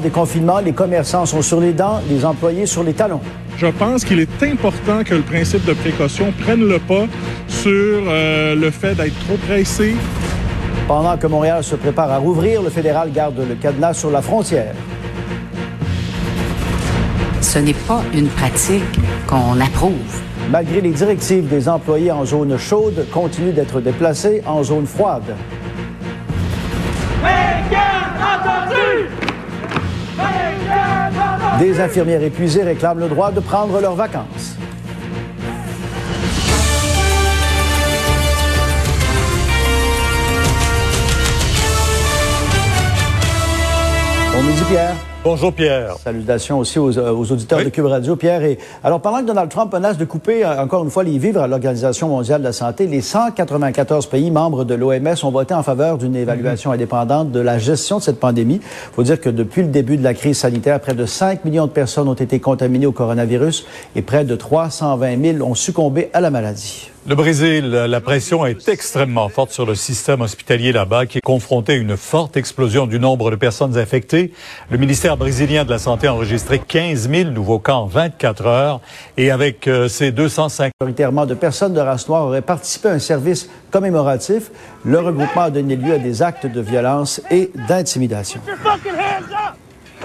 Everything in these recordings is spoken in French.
Des confinements, les commerçants sont sur les dents, les employés sur les talons. Je pense qu'il est important que le principe de précaution prenne le pas sur euh, le fait d'être trop pressé. Pendant que Montréal se prépare à rouvrir, le fédéral garde le cadenas sur la frontière. Ce n'est pas une pratique qu'on approuve. Malgré les directives des employés en zone chaude, continuent d'être déplacés en zone froide. Des infirmières épuisées réclament le droit de prendre leurs vacances. Bon midi, Pierre. Bonjour Pierre. Salutations aussi aux, euh, aux auditeurs de Cube Radio, Pierre. Et alors, pendant que Donald Trump menace de couper euh, encore une fois les vivres à l'Organisation mondiale de la santé, les 194 pays membres de l'OMS ont voté en faveur d'une évaluation indépendante de la gestion de cette pandémie. Il faut dire que depuis le début de la crise sanitaire, près de 5 millions de personnes ont été contaminées au coronavirus et près de 320 000 ont succombé à la maladie. Le Brésil, la pression est extrêmement forte sur le système hospitalier là-bas qui est confronté à une forte explosion du nombre de personnes infectées. Le ministère brésilien de la Santé a enregistré 15 000 nouveaux cas en 24 heures et avec euh, ces 250 Majoritairement de personnes de race noire auraient participé à un service commémoratif. Le regroupement a donné lieu à des actes de violence et d'intimidation.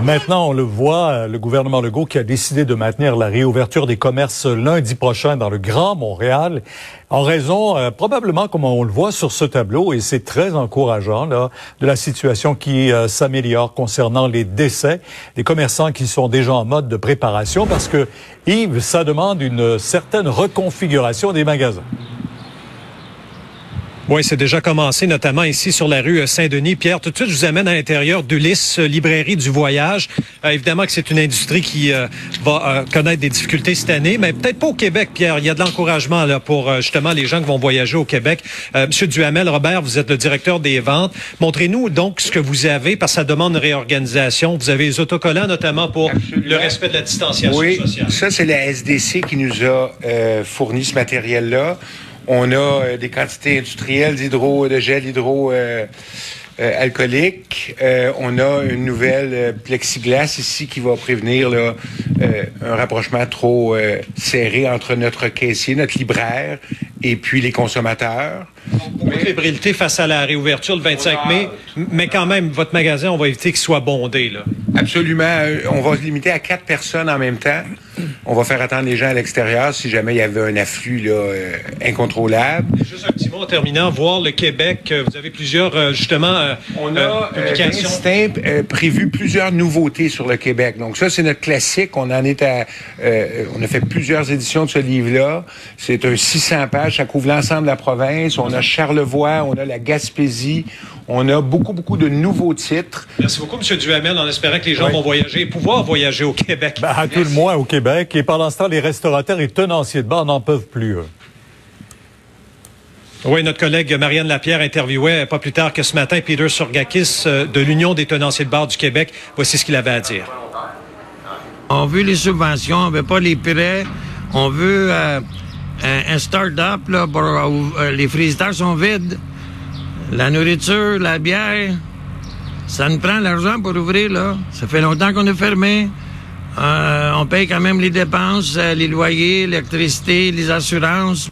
Maintenant, on le voit, euh, le gouvernement Legault qui a décidé de maintenir la réouverture des commerces lundi prochain dans le Grand Montréal, en raison, euh, probablement comme on le voit sur ce tableau, et c'est très encourageant, là, de la situation qui euh, s'améliore concernant les décès des commerçants qui sont déjà en mode de préparation, parce que, Yves, ça demande une certaine reconfiguration des magasins. Oui, c'est déjà commencé, notamment ici sur la rue Saint-Denis. Pierre, tout de suite, je vous amène à l'intérieur d'Ulysse, librairie du voyage. Euh, évidemment que c'est une industrie qui euh, va euh, connaître des difficultés cette année, mais peut-être pas au Québec, Pierre. Il y a de l'encouragement là pour justement les gens qui vont voyager au Québec. Monsieur Duhamel, Robert, vous êtes le directeur des ventes. Montrez-nous donc ce que vous avez, parce que ça demande une réorganisation. Vous avez les autocollants, notamment pour le respect de la distanciation oui, sociale. ça, c'est la SDC qui nous a fourni ce matériel-là. On a euh, des quantités industrielles d'hydro, de gel hydro euh, euh, alcoolique. on a une nouvelle plexiglas ici qui va prévenir là, un rapprochement trop serré entre notre caissier, notre libraire et puis les consommateurs. De fébrilité face à la réouverture le 25 mai, mais quand même, votre magasin, on va éviter qu'il soit bondé. Là. Absolument. On va se limiter à quatre personnes en même temps. On va faire attendre les gens à l'extérieur si jamais il y avait un afflux là, euh, incontrôlable. Juste un petit mot en terminant, voir le Québec. euh, Vous avez plusieurs, euh, justement, euh, On a euh, publications. euh, prévu plusieurs nouveautés sur le Québec. Donc ça, c'est notre classique. On en est à, euh, on a fait plusieurs éditions de ce livre-là. C'est un 600 pages. Ça couvre l'ensemble de la province. On a Charlevoix, on a la Gaspésie. On a beaucoup, beaucoup de nouveaux titres. Merci beaucoup, M. Duhamel, en espérant que les gens vont voyager et pouvoir voyager au Québec. Ben, à tout le moins au Québec. Et pendant ce temps, les restaurateurs et tenanciers de bar n'en peuvent plus. eux. Oui, notre collègue Marianne Lapierre interviewait pas plus tard que ce matin Peter Surgakis euh, de l'Union des tenanciers de bar du Québec. Voici ce qu'il avait à dire. On veut les subventions, on veut pas les prêts. On veut euh, un, un start-up là, pour euh, les frigidaires sont vides. La nourriture, la bière, ça nous prend l'argent pour ouvrir là. Ça fait longtemps qu'on est fermé. Euh, on paye quand même les dépenses, euh, les loyers, l'électricité, les assurances.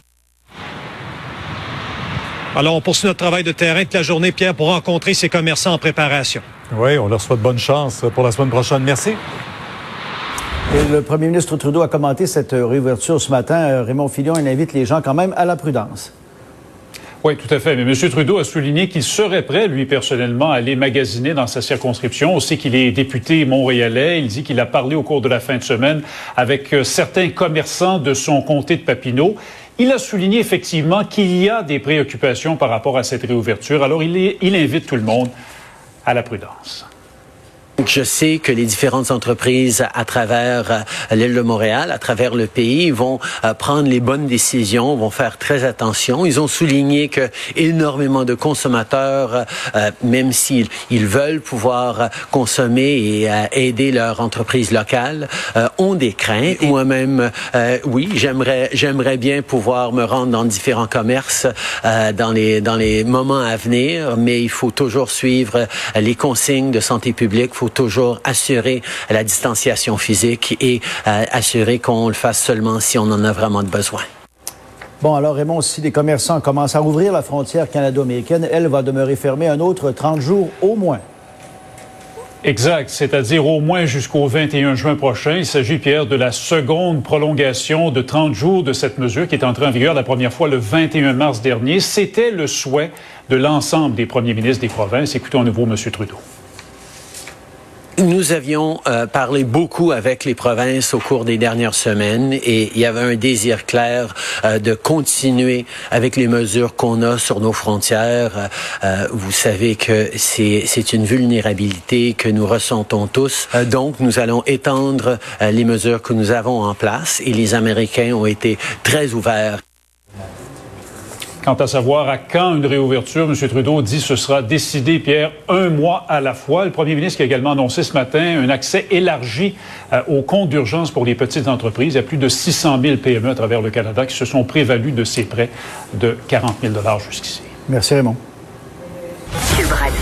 Alors, on poursuit notre travail de terrain toute la journée, Pierre, pour rencontrer ces commerçants en préparation. Oui, on leur souhaite bonne chance pour la semaine prochaine. Merci. Et le premier ministre Trudeau a commenté cette réouverture ce matin. Euh, Raymond Fillon, il invite les gens quand même à la prudence. Oui, tout à fait. Mais M. Trudeau a souligné qu'il serait prêt, lui, personnellement, à aller magasiner dans sa circonscription. On sait qu'il est député montréalais. Il dit qu'il a parlé au cours de la fin de semaine avec euh, certains commerçants de son comté de Papineau. Il a souligné effectivement qu'il y a des préoccupations par rapport à cette réouverture. Alors, il, il invite tout le monde à la prudence. Je sais que les différentes entreprises à travers euh, l'île de Montréal, à travers le pays, vont euh, prendre les bonnes décisions, vont faire très attention. Ils ont souligné que énormément de consommateurs, euh, même s'ils ils veulent pouvoir consommer et euh, aider leur entreprise locale, euh, ont des craintes. Moi-même, oui, j'aimerais j'aimerais bien pouvoir me rendre dans différents commerces dans les dans les moments à venir, mais il faut toujours suivre les consignes de santé publique. Faut faut toujours assurer la distanciation physique et assurer qu'on le fasse seulement si on en a vraiment besoin. Bon, alors Raymond, si les commerçants commencent à ouvrir la frontière canado-américaine, elle va demeurer fermée un autre 30 jours au moins. Exact, c'est-à-dire au moins jusqu'au 21 juin prochain. Il s'agit, Pierre, de la seconde prolongation de 30 jours de cette mesure qui est entrée en vigueur la première fois le 21 mars dernier. C'était le souhait de l'ensemble des premiers ministres des provinces. Écoutons à nouveau M. Trudeau. Nous avions euh, parlé beaucoup avec les provinces au cours des dernières semaines et il y avait un désir clair euh, de continuer avec les mesures qu'on a sur nos frontières. Euh, vous savez que c'est une vulnérabilité que nous ressentons tous. donc, nous allons étendre les mesures que nous avons en place et les Américains ont été très ouverts. Quant à savoir à quand une réouverture, M. Trudeau dit que ce sera décidé, Pierre, un mois à la fois. Le premier ministre qui a également annoncé ce matin un accès élargi euh, aux comptes d'urgence pour les petites entreprises. Il y a plus de 600 000 PME à travers le Canada qui se sont prévalus de ces prêts de 40 000 jusqu'ici. Merci Raymond. Cube Radio.